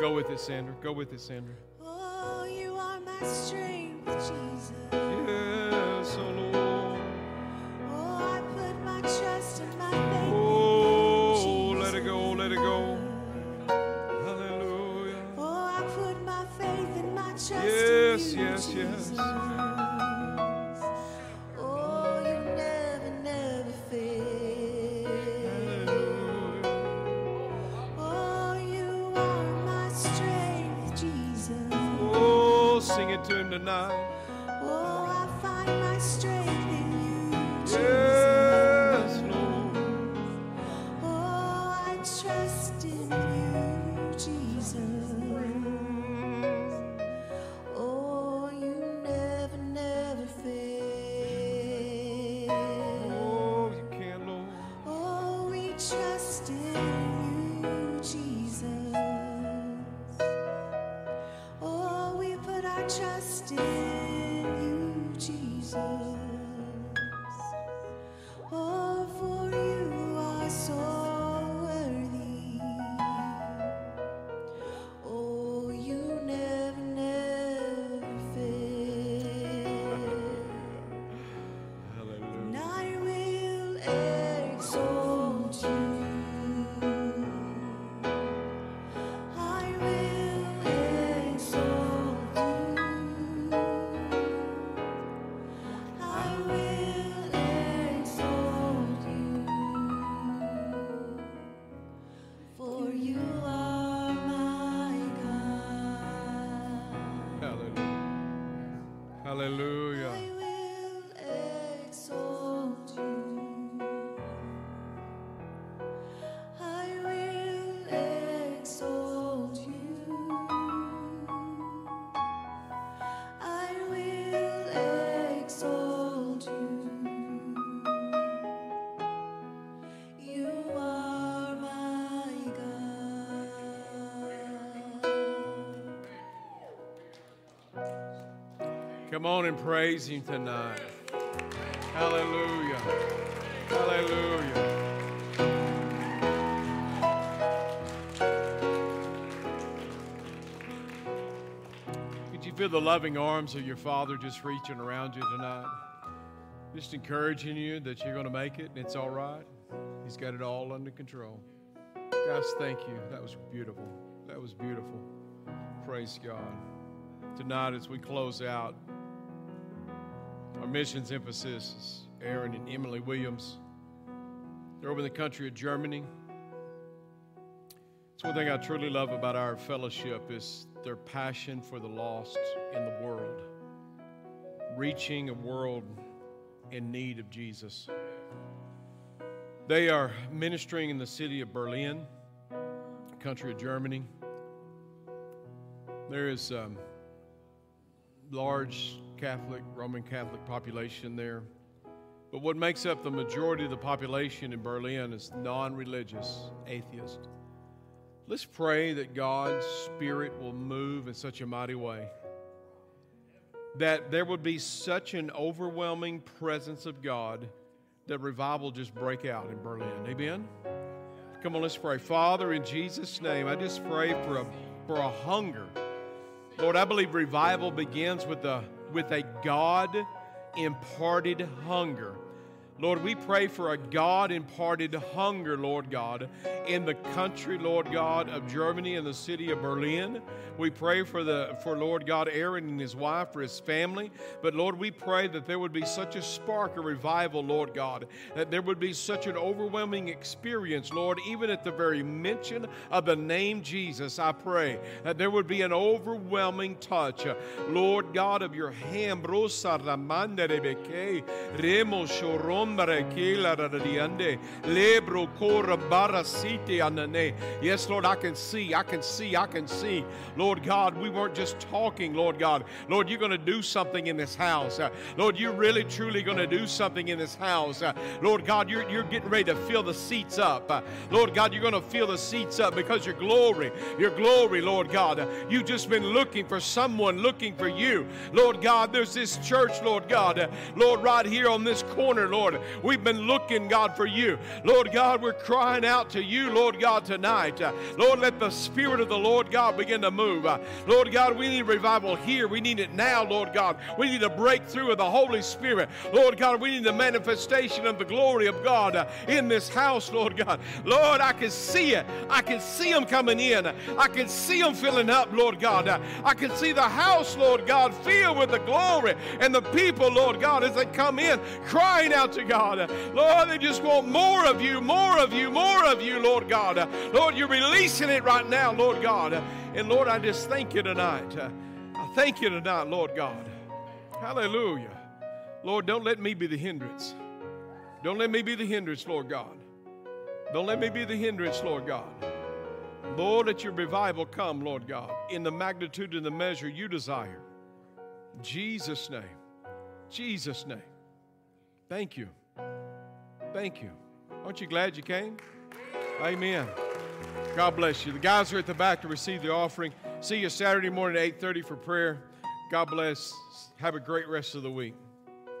Go with it, Sandra. Go with it, Sandra. Oh, you are my strength, Jesus. Yes, oh Lord. tonight. Hallelujah. Come on and praise Him tonight. Hallelujah. Hallelujah. Feel the loving arms of your Father just reaching around you tonight? Just encouraging you that you're going to make it and it's all right. He's got it all under control. Guys, thank you. That was beautiful. That was beautiful. Praise God. Tonight, as we close out, missions emphasis is Aaron and Emily Williams. They're over in the country of Germany. It's one thing I truly love about our fellowship is their passion for the lost in the world, reaching a world in need of Jesus. They are ministering in the city of Berlin, country of Germany. There is um, large Catholic, Roman Catholic population there. But what makes up the majority of the population in Berlin is non religious, atheist. Let's pray that God's Spirit will move in such a mighty way. That there would be such an overwhelming presence of God that revival just break out in Berlin. Amen? Come on, let's pray. Father, in Jesus' name, I just pray for a, for a hunger. Lord, I believe revival begins with a, with a God imparted hunger. Lord, we pray for a God imparted hunger, Lord God, in the country, Lord God, of Germany and the city of Berlin. We pray for the for Lord God Aaron and his wife, for his family. But Lord, we pray that there would be such a spark of revival, Lord God, that there would be such an overwhelming experience, Lord, even at the very mention of the name Jesus. I pray that there would be an overwhelming touch, Lord God, of your hand. Rebeke, remo radiande, lebro kora barasite anane. Yes, Lord, I can see, I can see, I can see. Lord God, we weren't just talking, Lord God. Lord, you're going to do something in this house. Uh, Lord, you're really, truly going to do something in this house. Uh, Lord God, you're, you're getting ready to fill the seats up. Uh, Lord God, you're going to fill the seats up because your glory, your glory, Lord God. You've just been looking for someone looking for you. Lord God, there's this church, Lord God. Lord, right here on this corner, Lord, we've been looking, God, for you. Lord God, we're crying out to you, Lord God, tonight. Lord, let the Spirit of the Lord God begin to move. Lord God, we need revival here. We need it now, Lord God. We need a breakthrough of the Holy Spirit. Lord God, we need the manifestation of the glory of God in this house, Lord God. Lord, I can see it. I can see them coming in. I can see them filling up, Lord God. I can see the house, Lord God, filled with the glory and the people, Lord God, as they come in crying out to God. Lord, they just want more of you, more of you, more of you, Lord God. Lord, you're releasing it right now, Lord God. And Lord, I just thank you tonight. I thank you tonight, Lord God. Hallelujah. Lord, don't let me be the hindrance. Don't let me be the hindrance, Lord God. Don't let me be the hindrance, Lord God. Lord, let your revival come, Lord God, in the magnitude and the measure you desire. In Jesus' name. Jesus' name. Thank you. Thank you. Aren't you glad you came? Amen. God bless you. The guys are at the back to receive the offering. See you Saturday morning at 8:30 for prayer. God bless. Have a great rest of the week.